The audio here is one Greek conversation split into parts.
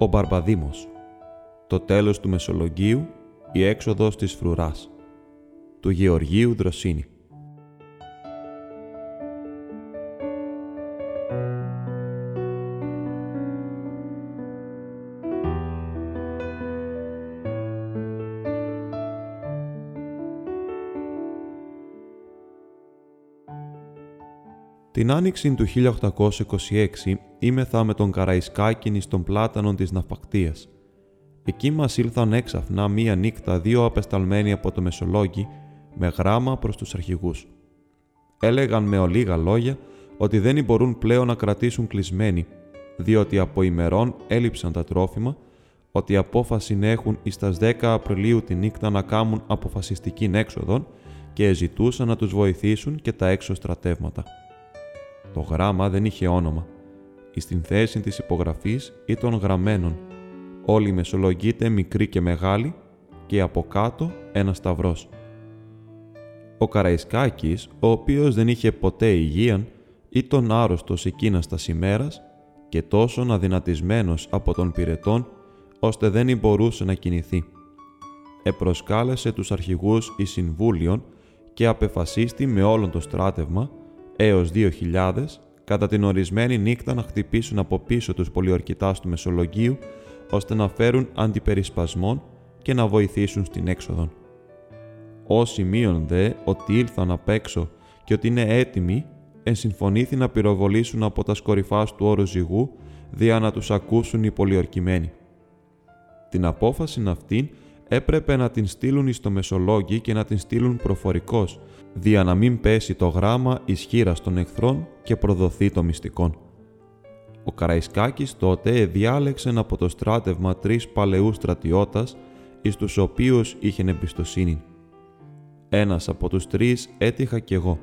Ο Μπαρμπαδήμος. Το τέλος του Μεσολογγίου Η έξοδος της Φρουράς. Του Γεωργίου Δροσίνη άνοιξη του 1826 ήμεθα με τον Καραϊσκάκινη στον πλάτανο της Ναυπακτίας. Εκεί μας ήλθαν έξαφνα μία νύχτα δύο απεσταλμένοι από το Μεσολόγγι με γράμμα προς τους αρχηγούς. Έλεγαν με ολίγα λόγια ότι δεν μπορούν πλέον να κρατήσουν κλεισμένοι, διότι από ημερών έλειψαν τα τρόφιμα, ότι απόφαση έχουν εις τας 10 Απριλίου τη νύχτα να κάνουν αποφασιστική έξοδο και ζητούσαν να τους βοηθήσουν και τα έξω στρατεύματα. Το γράμμα δεν είχε όνομα. Εις την θέση της υπογραφής ήταν γραμμένων. Όλοι μεσολογείται μικρή και μεγάλη και από κάτω ένα σταυρός. Ο Καραϊσκάκης, ο οποίος δεν είχε ποτέ υγείαν, ήταν άρρωστος εκείνας τας ημέρας και τόσο αδυνατισμένος από τον πυρετών, ώστε δεν μπορούσε να κινηθεί. Επροσκάλεσε τους αρχηγούς εις συμβούλιον και απεφασίστη με όλον το στράτευμα έως 2.000 κατά την ορισμένη νύχτα να χτυπήσουν από πίσω τους πολιορκητάς του Μεσολογγίου ώστε να φέρουν αντιπερισπασμόν και να βοηθήσουν στην έξοδο. Όσοι μείον δε ότι ήλθαν απ' έξω και ότι είναι έτοιμοι, ενσυμφωνήθη να πυροβολήσουν από τα σκορυφάς του όρου ζυγού, δια να τους ακούσουν οι πολιορκημένοι. Την απόφαση αυτήν έπρεπε να την στείλουν στο Μεσολόγγι και να την στείλουν προφορικός, δια να μην πέσει το γράμμα ισχύρα των εχθρών και προδοθεί το μυστικόν. Ο Καραϊσκάκης τότε διάλεξε από το στράτευμα τρεις παλαιούς στρατιώτας, εις τους οποίους είχε εμπιστοσύνη. Ένας από τους τρεις έτυχα κι εγώ.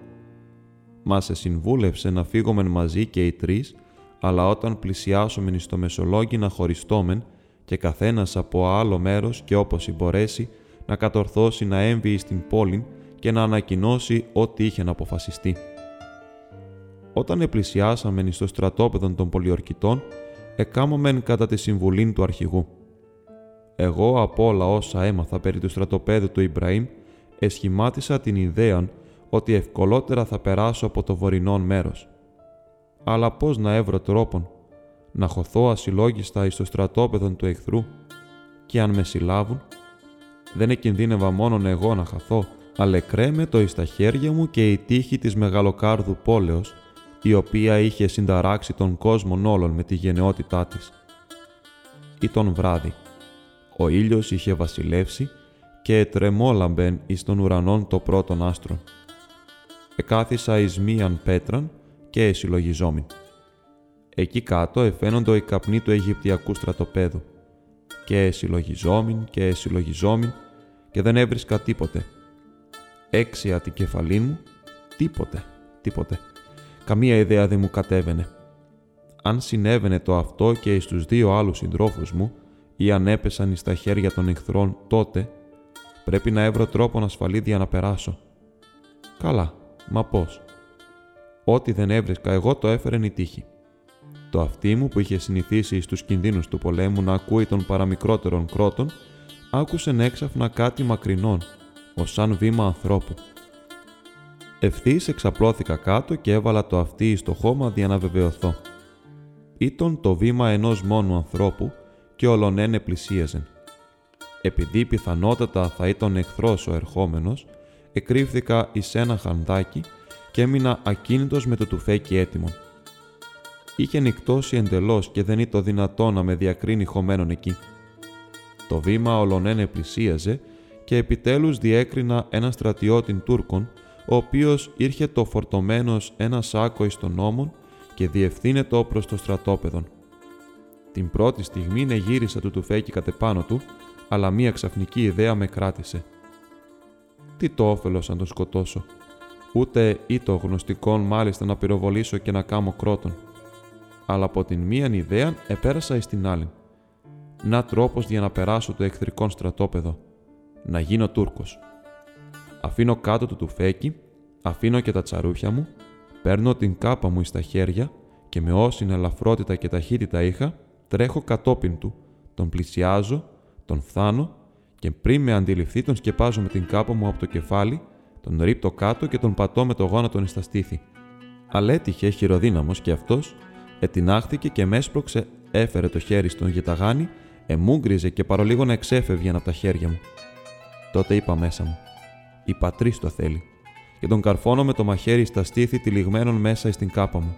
Μα σε συμβούλευσε να φύγουμε μαζί και οι τρεις, αλλά όταν πλησιάσουμε στο Μεσολόγγι να χωριστόμεν και καθένας από άλλο μέρος και όπως συμπορέσει να κατορθώσει να έμβει στην πόλη και να ανακοινώσει ό,τι είχε να αποφασιστεί. Όταν επλησιάσαμε στο στρατόπεδο των πολιορκητών, εκάμωμεν κατά τη συμβουλή του αρχηγού. Εγώ από όλα όσα έμαθα περί του στρατοπέδου του Ιμπραήμ, εσχημάτισα την ιδέα ότι ευκολότερα θα περάσω από το βορεινό μέρος. Αλλά πώς να έβρω τρόπον, να χωθώ ασυλλόγιστα εις το στρατόπεδο του εχθρού και αν με συλλάβουν, δεν εκινδύνευα μόνον εγώ να χαθώ, αλλά κρέμε το εις τα χέρια μου και η τύχη της μεγαλοκάρδου πόλεως, η οποία είχε συνταράξει τον κόσμο όλων με τη γενναιότητά της. Ήταν βράδυ. Ο ήλιος είχε βασιλεύσει και τρεμόλαμπεν εις τον ουρανόν το πρώτον άστρο. Εκάθισα εις μίαν πέτραν και εσυλλογιζόμην. Εκεί κάτω εφαίνοντο οι καπνοί του Αιγυπτιακού στρατοπέδου. Και συλλογιζόμην και συλλογιζόμην και δεν έβρισκα τίποτε. Έξια την κεφαλή μου, τίποτε, τίποτε. Καμία ιδέα δεν μου κατέβαινε. Αν συνέβαινε το αυτό και στους δύο άλλους συντρόφους μου ή αν έπεσαν εις τα χέρια των εχθρών τότε, πρέπει να έβρω τρόπο ασφαλή για να περάσω. Καλά, μα πώς. Ό,τι δεν έβρισκα εγώ το έφερε η τύχη. Το αυτί μου που είχε συνηθίσει στους κινδύνους του πολέμου να ακούει των παραμικρότερων κρότων, άκουσε έξαφνα κάτι μακρινόν, ως σαν βήμα ανθρώπου. Ευθύς εξαπλώθηκα κάτω και έβαλα το αυτί στο χώμα για να βεβαιωθώ. Ήταν το βήμα ενός μόνου ανθρώπου και ολονένε πλησίαζεν. Επειδή πιθανότατα θα ήταν εχθρός ο ερχόμενος, εκρύφθηκα εις ένα χανδάκι και έμεινα ακίνητος με το τουφέκι έτοιμο είχε νυχτώσει εντελώς και δεν ήταν δυνατό να με διακρίνει χωμένον εκεί. Το βήμα ολονένε πλησίαζε και επιτέλους διέκρινα ένα στρατιώτη Τούρκων, ο οποίος ήρχε το φορτωμένος ένα σάκο εις τον νόμον και διευθύνετο προς το στρατόπεδον. Την πρώτη στιγμή ναι γύρισα του τουφέκι κατ' του, αλλά μία ξαφνική ιδέα με κράτησε. Τι το όφελος αν το σκοτώσω; Ούτε ή το γνωστικόν μάλιστα να πυροβολήσω και να κάμω κρότον αλλά από την μίαν ιδέα επέρασα εις την άλλη. Να τρόπος για να περάσω το εχθρικό στρατόπεδο. Να γίνω Τούρκος. Αφήνω κάτω το τουφέκι, αφήνω και τα τσαρούχια μου, παίρνω την κάπα μου στα χέρια και με όση ελαφρότητα και ταχύτητα είχα, τρέχω κατόπιν του, Τον πλησιάζω, τον φθάνω και πριν με αντιληφθεί τον σκεπάζω με την κάπα μου από το κεφάλι, τον ρίπτω κάτω και τον πατώ με το γόνατο στα στήθη. Αλλά έτυχε χειροδύναμος και αυτός ετινάχθηκε και με έσπρωξε, έφερε το χέρι στον γεταγάνι, εμούγκριζε και παρολίγο να εξέφευγε από τα χέρια μου. Τότε είπα μέσα μου: Η πατρίς το θέλει, και τον καρφώνω με το μαχαίρι στα στήθη τυλιγμένων μέσα στην κάπα μου.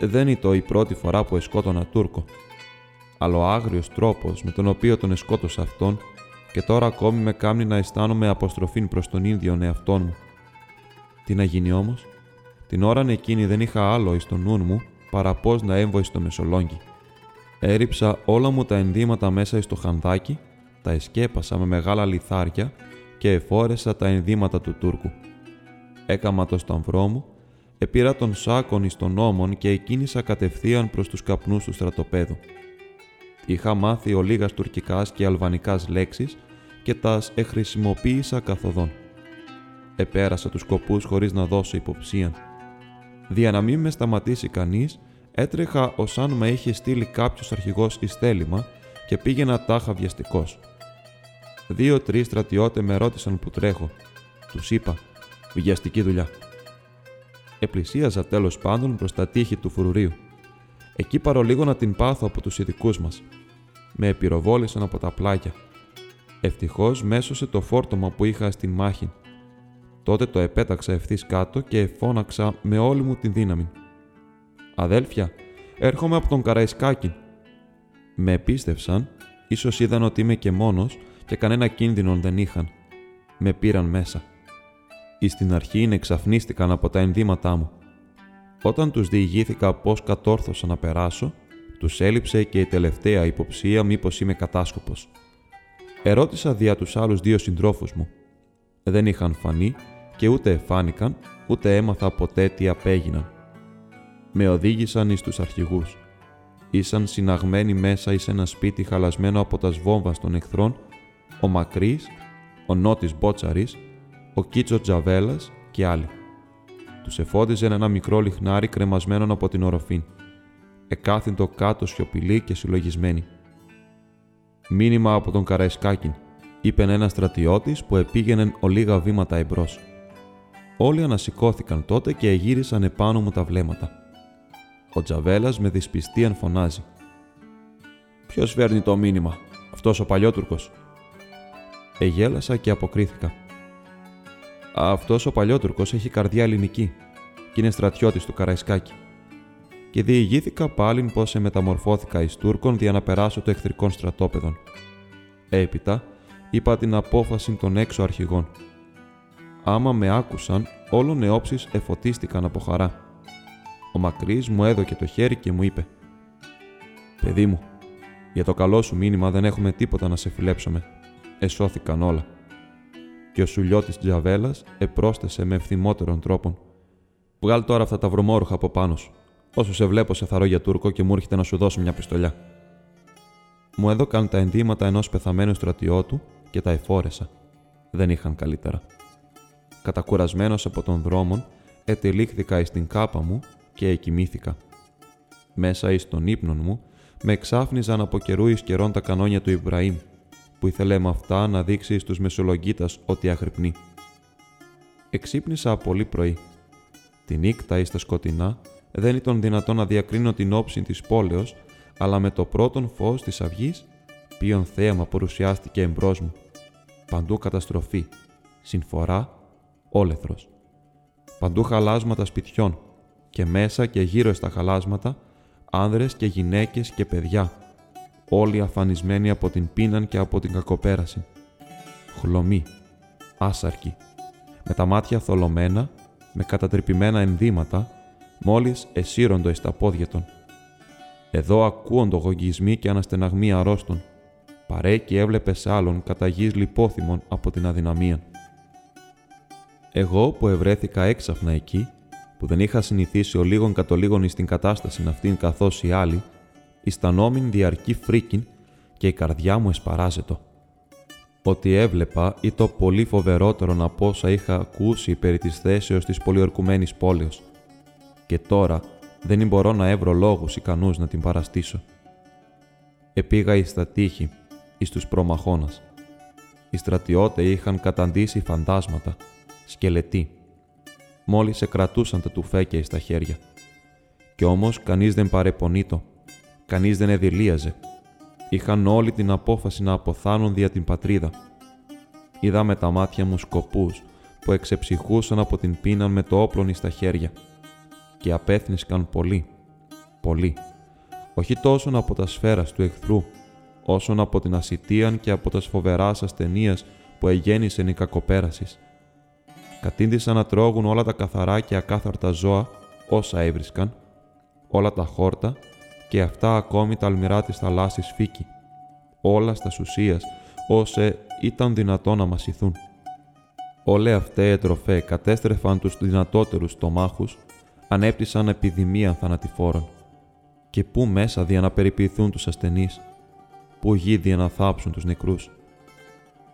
Δεν ήταν η πρώτη φορά που εσκότωνα Τούρκο, αλλά ο άγριος τρόπος με τον οποίο τον εσκότωσα αυτόν και τώρα ακόμη με κάνει να αισθάνομαι αποστροφήν προς τον ίδιο εαυτόν μου. Τι να γίνει όμως, την ώρα εκείνη δεν είχα άλλο εις το νου μου παρά πώς να έμβω στο Μεσολόγγι. Έριψα όλα μου τα ενδύματα μέσα στο χανδάκι, τα εσκέπασα με μεγάλα λιθάρια και εφόρεσα τα ενδύματα του Τούρκου. Έκαμα το σταυρό μου, επήρα τον σάκον εις των νόμων και εκκίνησα κατευθείαν προς τους καπνούς του στρατοπέδου. Είχα μάθει ο λίγας τουρκικάς και αλβανικάς λέξεις και τας εχρησιμοποίησα καθοδόν. Επέρασα τους σκοπούς χωρίς να δώσω υποψία. Δια να μην με σταματήσει κανείς, έτρεχα ως αν με είχε στείλει κάποιος αρχηγός εις θέλημα και πήγαινα τάχα βιαστικός. Δύο-τρεις στρατιώτες με ρώτησαν που τρέχω. Τους είπα, βιαστική δουλειά. Επλησίαζα τέλος πάντων προς τα τείχη του φρουρίου. Εκεί παρολίγο να την πάθω από τους ειδικούς μας. Με επιροβόλησαν από τα πλάκια. Ευτυχώς μέσωσε το φόρτωμα που είχα στην μάχη. Τότε το επέταξα ευθύς κάτω και φώναξα με όλη μου την δύναμη. Αδέλφια, έρχομαι από τον Καραϊσκάκη. Με επίστευσαν, ίσως είδαν ότι είμαι και μόνος και κανένα κίνδυνο δεν είχαν. Με πήραν μέσα. Ή στην αρχή εξαφνίστηκαν από τα ενδύματά μου. Όταν τους διηγήθηκα πώς κατόρθωσα να περάσω, τους έλειψε και η τελευταία υποψία μήπως είμαι κατάσκοπος. Ερώτησα δια τους άλλους δύο συντρόφους μου. Δεν είχαν φανεί και ούτε εφάνηκαν, ούτε έμαθα ποτέ τι απέγιναν. Με οδήγησαν εις τους αρχηγούς. Ήσαν συναγμένοι μέσα εις ένα σπίτι χαλασμένο από τα σβόμβα των εχθρών, ο Μακρύς, ο Νότης Μπότσαρης, ο Κίτσο Τζαβέλας και άλλοι. Τους εφόδιζε ένα μικρό λιχνάρι κρεμασμένο από την οροφή. Εκάθυντο κάτω σιωπηλή και συλλογισμένη. Μήνυμα από τον Καραϊσκάκιν, είπε ένα στρατιώτης που επήγαινε ολίγα βήματα εμπρός. Όλοι ανασηκώθηκαν τότε και εγύρισαν επάνω μου τα βλέμματα. Ο Τζαβέλας με δυσπιστίαν φωνάζει. Ποιος φέρνει το μήνυμα, αυτός ο παλιότουρκος; Εγέλασα και αποκρίθηκα. Αυτός ο παλιότουρκος έχει καρδιά ελληνική και είναι στρατιώτης του Καραϊσκάκη. Και διηγήθηκα πάλιν πώ μεταμορφώθηκα εις Τούρκων για να περάσω το εχθρικών στρατόπεδων. Έπειτα είπα την απόφαση των έξω αρχηγών. Άμα με άκουσαν, όλο νεόψει εφωτίστηκαν από χαρά. Ο Μακρύς μου έδωκε το χέρι και μου είπε: Παιδί μου, για το καλό σου μήνυμα δεν έχουμε τίποτα να σε φιλέψουμε. Εσώθηκαν όλα και ο σουλιώτης Τζαβέλας επρόσθεσε με ευθυμότερον τρόπον. Βγάλ τώρα αυτά τα βρωμόρουχα από πάνω σου. Όσο σε βλέπω σε θαρώ για Τούρκο και μου έρχεται να σου δώσω μια πιστολιά. Μου έδωκαν τα ενδύματα ενός πεθαμένου στρατιώτου και τα εφόρεσα. Δεν είχαν καλύτερα. Κατακουρασμένος από τον δρόμο, ετελήχθηκα εις την κάπα μου και εκοιμήθηκα. Μέσα εις τον ύπνο μου, με εξάφνιζαν από καιρού εις καιρών τα κανόνια του Ιβραήμ που ήθελε με αυτά να δείξει στους Μεσολογγίτας ότι αχρυπνεί. Εξύπνησα πολύ πρωί. Τη νύχτα ή στα σκοτεινά δεν ήταν δυνατόν να διακρίνω την όψη της πόλεως, αλλά με το πρώτον φως της αυγής, ποιον θέαμα παρουσιάστηκε εμπρός μου. Παντού καταστροφή, συμφορά, όλεθρος. Παντού χαλάσματα σπιτιών και μέσα και γύρω στα χαλάσματα άνδρες και γυναίκες και παιδιά, όλοι αφανισμένοι από την πείναν και από την κακοπέραση. Χλωμοί, άσαρκοι, με τα μάτια θολωμένα, με κατατρυπημένα ενδύματα, μόλις εσύροντο εις τα πόδια των. Εδώ ακούοντο γογγισμοί και αναστεναγμοί αρρώστων. Παρέ και έβλεπε άλλον κατά γης λιπόθυμων από την αδυναμία. Εγώ που ευρέθηκα έξαφνα εκεί, που δεν είχα συνηθίσει ο λίγων κατ' ολίγων εις την κατάσταση αυτήν καθώς οι άλλοι, ιστανόμην διαρκή φρίκιν και η καρδιά μου εσπαράζετο. Ότι έβλεπα το πολύ φοβερότερο από όσα είχα ακούσει περί της θέσεως της πολιορκουμένης πόλεως. Και τώρα δεν μπορώ να έβρω λόγους ικανούς να την παραστήσω. επήγα εις τα τείχη, εις τους προμαχώνας. Οι στρατιώτες είχαν καταντήσει φαντάσματα, σκελετοί. Μόλις σε κρατούσαν τα τουφέκια εις τα χέρια. Κι όμως κανείς δεν παρεπονείτο, κανείς δεν εδηλίαζε. Είχαν όλη την απόφαση να αποθάνουν δια την πατρίδα. Είδα με τα μάτια μου σκοπούς που εξεψυχούσαν από την πείνα με το όπλον εις τα χέρια και απέθνισκαν πολύ, πολύ, όχι τόσο από τα σφαίρα του εχθρού, όσον από την ασυτίαν και από τα φοβερά ασθενεία που εγέννησεν οι κακοπέρασης. Κατήντησαν να τρώγουν όλα τα καθαρά και ακάθαρτα ζώα όσα έβρισκαν, όλα τα χόρτα και αυτά ακόμη τα αλμυρά της θαλάσσης φύκη, όλα στα ουσίας όσε ήταν δυνατόν να μασηθούν. Όλε αυτέ τροφέ κατέστρεφαν τους δυνατότερους στομάχους, ανέπτυσαν επιδημία θανατηφόρων. Και πού μέσα δια να περιποιηθούν τους ασθενείς, πού γη δια να θάψουν τους νεκρούς.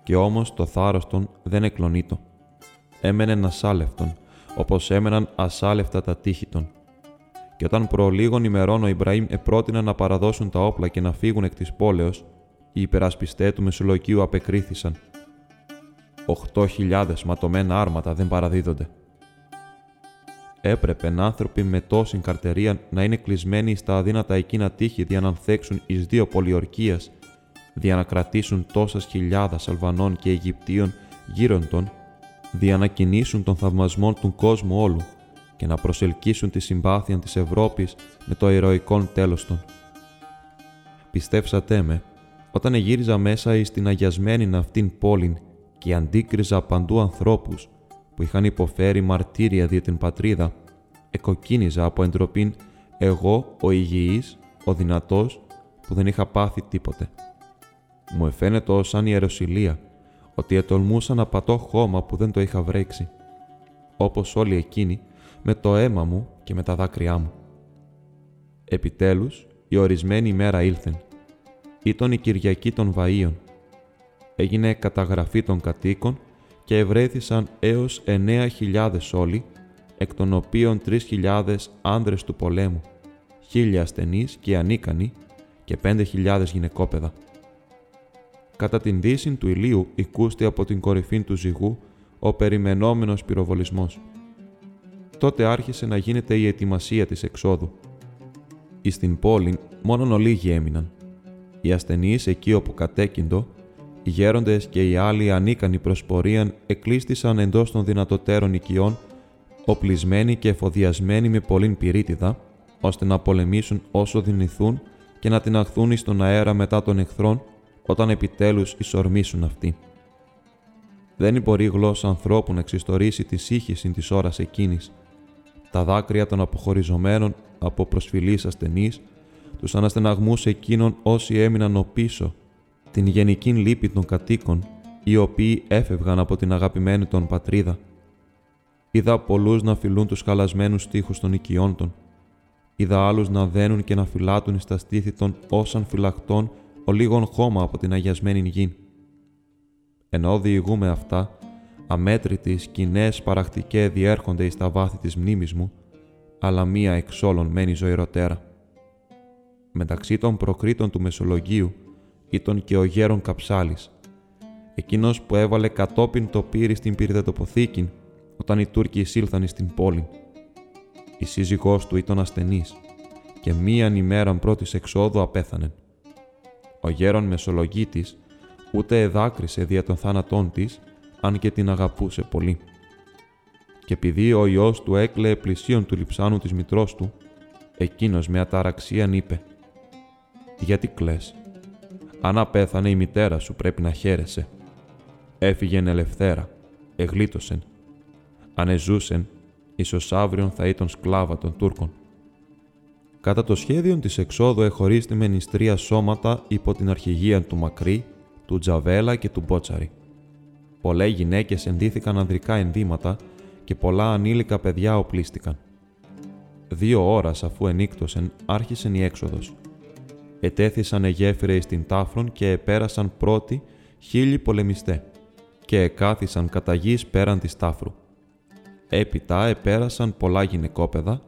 Και όμως το θάρρος των δεν εκλονίτο. Έμενε ασάλευτον, όπως έμεναν ασάλευτα τα τείχη των. Και όταν προ λίγων ημερών ο Ιμπραήμ επρότεινε να παραδώσουν τα όπλα και να φύγουν εκ της πόλεως, οι υπερασπιστέ του Μεσολογίου απεκρίθησαν. Οχτώ χιλιάδες ματωμένα άρματα δεν παραδίδονται. Έπρεπε άνθρωποι με τόση καρτερία να είναι κλεισμένοι στα αδύνατα εκείνα τείχη δια να ανθέξουν εις δύο πολιορκίας, δια να κρατήσουν τόσας χιλιάδας Αλβανών και Αιγυπτίων γύρων των, δια να κινήσουν τον θαυμασμό του κόσμου όλου και να προσελκύσουν τη συμπάθεια της Ευρώπης με το ηρωικό τέλος των. Πιστέψατε με, όταν εγύριζα μέσα εις την αγιασμένη αυτήν πόλην και αντίκριζα παντού ανθρώπους που είχαν υποφέρει μαρτύρια δια την πατρίδα, εκοκίνιζα από εντροπήν εγώ ο υγιής, ο δυνατός, που δεν είχα πάθει τίποτε. Μου εφαίνεται σαν ιεροσιλία, ότι ετολμούσα να πατώ χώμα που δεν το είχα βρέξει, όπως όλοι εκείνοι, με το αίμα μου και με τα δάκρυά μου. Επιτέλους, η ορισμένη ημέρα ήλθεν. Ήταν η Κυριακή των Βαΐων. Έγινε καταγραφή των κατοίκων και ευρέθησαν έως 9.000 όλοι, εκ των οποίων 3.000 άνδρες του πολέμου, 1.000 ασθενείς και ανίκανοι και 5.000 γυναικόπαιδα. Κατά την δύση του ηλίου οικούστη από την κορυφή του ζυγού ο περιμενόμενος πυροβολισμός. Τότε άρχισε να γίνεται η ετοιμασία της εξόδου. Εις την πόλη μόνον ολίγοι έμειναν. Οι ασθενείς εκεί όπου κατέκυντο οι γέροντες και οι άλλοι ανίκανοι προς πορείαν εκλείστησαν εντός των δυνατοτέρων οικειών, οπλισμένοι και εφοδιασμένοι με πολλήν πυρίτιδα, ώστε να πολεμήσουν όσο δυνηθούν και να την αχθούν στον αέρα μετά των εχθρών, όταν επιτέλους ισορμήσουν αυτοί. Δεν μπορεί η γλώσσα ανθρώπου να εξιστορήσει τη σύγχυση της ώρας εκείνης. Τα δάκρυα των αποχωριζομένων από προσφυλείς ασθενείς, τους αναστεναγμούς εκείνων όσοι έμειναν πίσω την γενική λύπη των κατοίκων, οι οποίοι έφευγαν από την αγαπημένη των πατρίδα. Είδα πολλούς να φιλούν τους χαλασμένους τείχους των οικειών των. Είδα άλλους να δένουν και να φυλάτουν στα στήθη των όσαν φυλακτών ο λίγον χώμα από την αγιασμένη γη. Ενώ διηγούμε αυτά, αμέτρητοι σκηνές παρακτικέ διέρχονται εις τα βάθη της μνήμης μου, αλλά μία εξ όλων μένει ζωηροτέρα. Μεταξύ των προκρήτων του Μεσολογίου, ήταν και ο γέρον Καψάλης, εκείνος που έβαλε κατόπιν το πύρι στην πυρδετοποθήκη όταν οι Τούρκοι εισήλθαν στην πόλη. Η σύζυγός του ήταν ασθενής και μίαν ημέραν πρώτης εξόδου απέθανε. Ο γέρον Μεσολογίτης ούτε εδάκρυσε δια των θάνατών της, αν και την αγαπούσε πολύ. Και επειδή ο ιός του έκλαιε πλησίον του λιψάνου της μητρός του, εκείνος με αταραξίαν είπε «Γιατί κλαις, αν απέθανε η μητέρα σου πρέπει να χαίρεσαι. Έφυγεν ελευθέρα, εγλίτωσεν. Αν εζούσεν, ίσως αύριον θα ήταν σκλάβα των Τούρκων. Κατά το σχέδιο της εξόδου εχωρίστη με νηστρία σώματα υπό την αρχηγία του Μακρύ, του Τζαβέλα και του Μπότσαρη. Πολλές γυναίκες ενδύθηκαν ανδρικά ενδύματα και πολλά ανήλικα παιδιά οπλίστηκαν. Δύο ώρας αφού ενύκτωσεν άρχισε η έξοδος ετέθησαν εγέφυρες στην τάφρον και επέρασαν πρώτοι χίλιοι πολεμιστέ και εκάθισαν κατά γης πέραν της τάφρου. Έπειτα επέρασαν πολλά γυναικόπαιδα,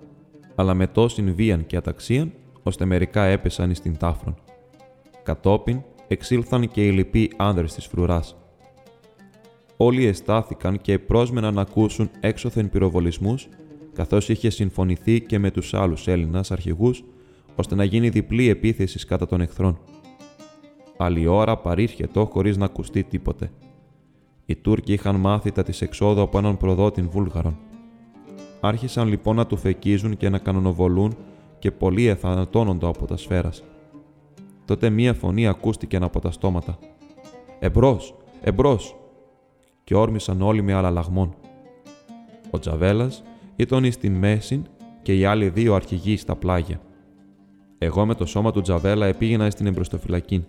αλλά με τόσην βίαν και αταξίαν, ώστε μερικά έπεσαν στην τάφρον. Κατόπιν εξήλθαν και οι λοιποί άνδρες της φρουράς. Όλοι εστάθηκαν και πρόσμεναν να ακούσουν έξωθεν πυροβολισμούς, καθώς είχε συμφωνηθεί και με τους άλλους Έλληνας αρχηγούς, ώστε να γίνει διπλή επίθεση κατά των εχθρών. Άλλη ώρα παρήρχετο χωρίς να ακουστεί τίποτε. Οι Τούρκοι είχαν μάθει τα της εξόδου από έναν προδότην Βούλγαρων. Άρχισαν λοιπόν να του φεκίζουν και να κανονοβολούν και πολλοί εθανατώνονται από τα σφαίρας. Τότε μία φωνή ακούστηκε από τα στόματα. «Εμπρός! Εμπρός! Και όρμησαν όλοι με άλλα λαγμών. Ο Τζαβέλας ήταν στην μέση και οι άλλοι δύο αρχηγοί στα πλάγια. Εγώ με το σώμα του Τζαβέλα επήγαινα στην εμπροστοφυλακή.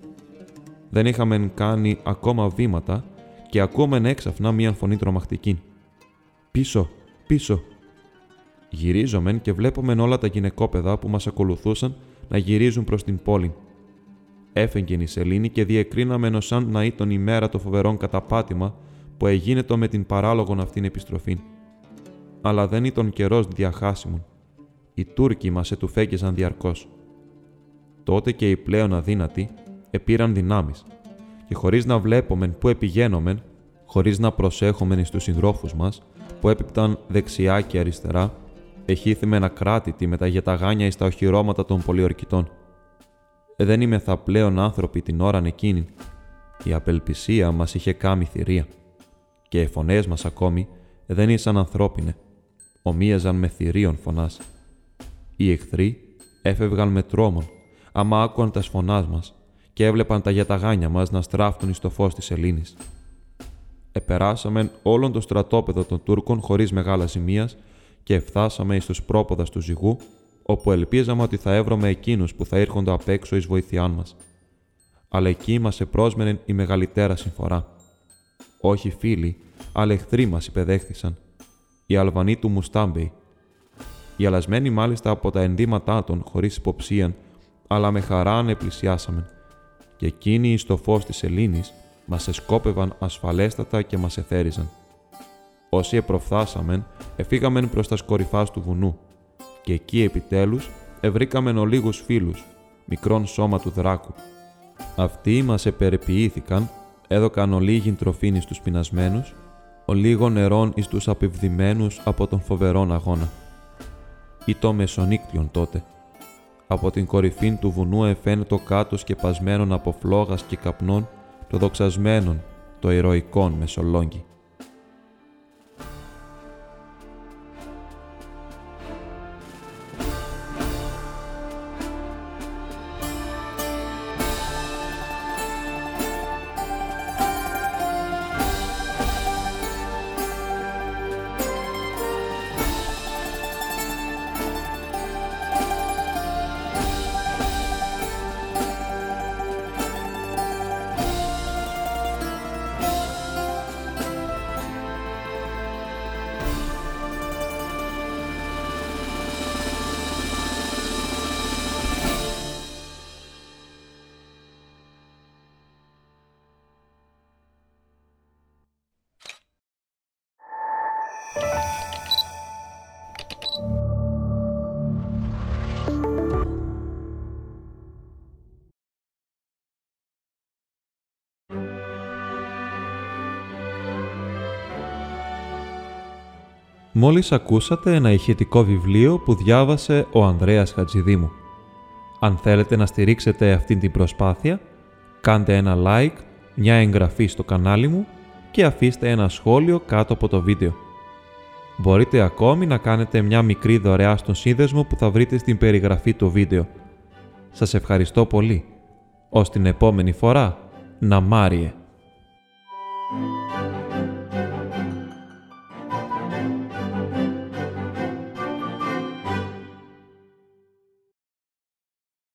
Δεν είχαμε κάνει ακόμα βήματα και ακούμεν έξαφνα μία φωνή τρομακτική. Πίσω, πίσω. Γυρίζομεν και βλέπομεν όλα τα γυναικόπαιδα που μας ακολουθούσαν να γυρίζουν προς την πόλη. Έφεγγεν η σελήνη και διεκρίναμεν σαν να ήταν η μέρα το φοβερόν καταπάτημα που εγίνετο με την παράλογον αυτήν επιστροφή. Αλλά δεν ήταν καιρός διαχάσιμον. Οι Τούρκοι μας ετουφέγγιζαν διαρκώς. Τότε και οι πλέον αδύνατοι επήραν δυνάμεις, και χωρίς να βλέπομεν πού επηγαίνομεν, χωρίς να προσέχομεν στου συντρόφους μας, που έπιπταν δεξιά και αριστερά, εχήθημεν ακράτητοι με τα γεταγάνια εις τα οχυρώματα των πολιορκητών. Ε, δεν είμαι θα πλέον άνθρωποι την ώραν εκείνη. Η απελπισία μας είχε κάμει θηρία. Και οι φωνές μας ακόμη δεν ήσαν ανθρώπινες. Ομοίαζαν με θηρίων φωνάς. Οι εχθροί έφευγαν με τρόμον, άμα άκουαν τας φωνάς μας και έβλεπαν τα γιαταγάνια μας να στράφτουν στο φως της Ελλήνης. Επεράσαμε όλον το στρατόπεδο των Τούρκων χωρίς μεγάλα ζημία και φτάσαμε εις τους πρόποδα του ζυγού όπου ελπίζαμε ότι θα έβρωμε εκείνους που θα ήρχονται απ' έξω εις βοήθειά μας. Αλλά εκεί μας επρόσμενε η μεγαλύτερα συμφορά. Όχι φίλοι, αλλά εχθροί μας υπεδέχθησαν. Οι Αλβανοί του Μουστάμπεϊ. Οι αλασμένοι μάλιστα από τα ενδύματά των χωρίς υποψία, αλλά με χαρά ανεπλησιάσαμε. Και εκείνοι στο φως της Ελλήνης μας εσκόπευαν ασφαλέστατα και μας εθέριζαν. Όσοι επροφθάσαμεν, εφήγαμεν προς τα σκορυφά του βουνού, και εκεί επιτέλους ευρήκαμεν ολίγους φίλους, μικρόν σώμα του δράκου. Αυτοί μας επερεποιήθηκαν, έδωκαν ολίγην τροφήν στους πεινασμένους, ολίγων νερών εις τους απευδημένους από τον φοβερόν αγώνα. Ή το μεσονύκτιον τότε. Από την κορυφήν του βουνού εφαίνεται κάτω σκεπασμένον από φλόγας και καπνών το δοξασμένον, το ηρωικόν μεσολόγγι. Μόλις ακούσατε ένα ηχητικό βιβλίο που διάβασε ο Ανδρέας Χατζηδήμου. Αν θέλετε να στηρίξετε αυτή την προσπάθεια, κάντε ένα like, μια εγγραφή στο κανάλι μου και αφήστε ένα σχόλιο κάτω από το βίντεο. Μπορείτε ακόμη να κάνετε μια μικρή δωρεά στον σύνδεσμο που θα βρείτε στην περιγραφή του βίντεο. Σας ευχαριστώ πολύ. Ως την επόμενη φορά, να μάριε.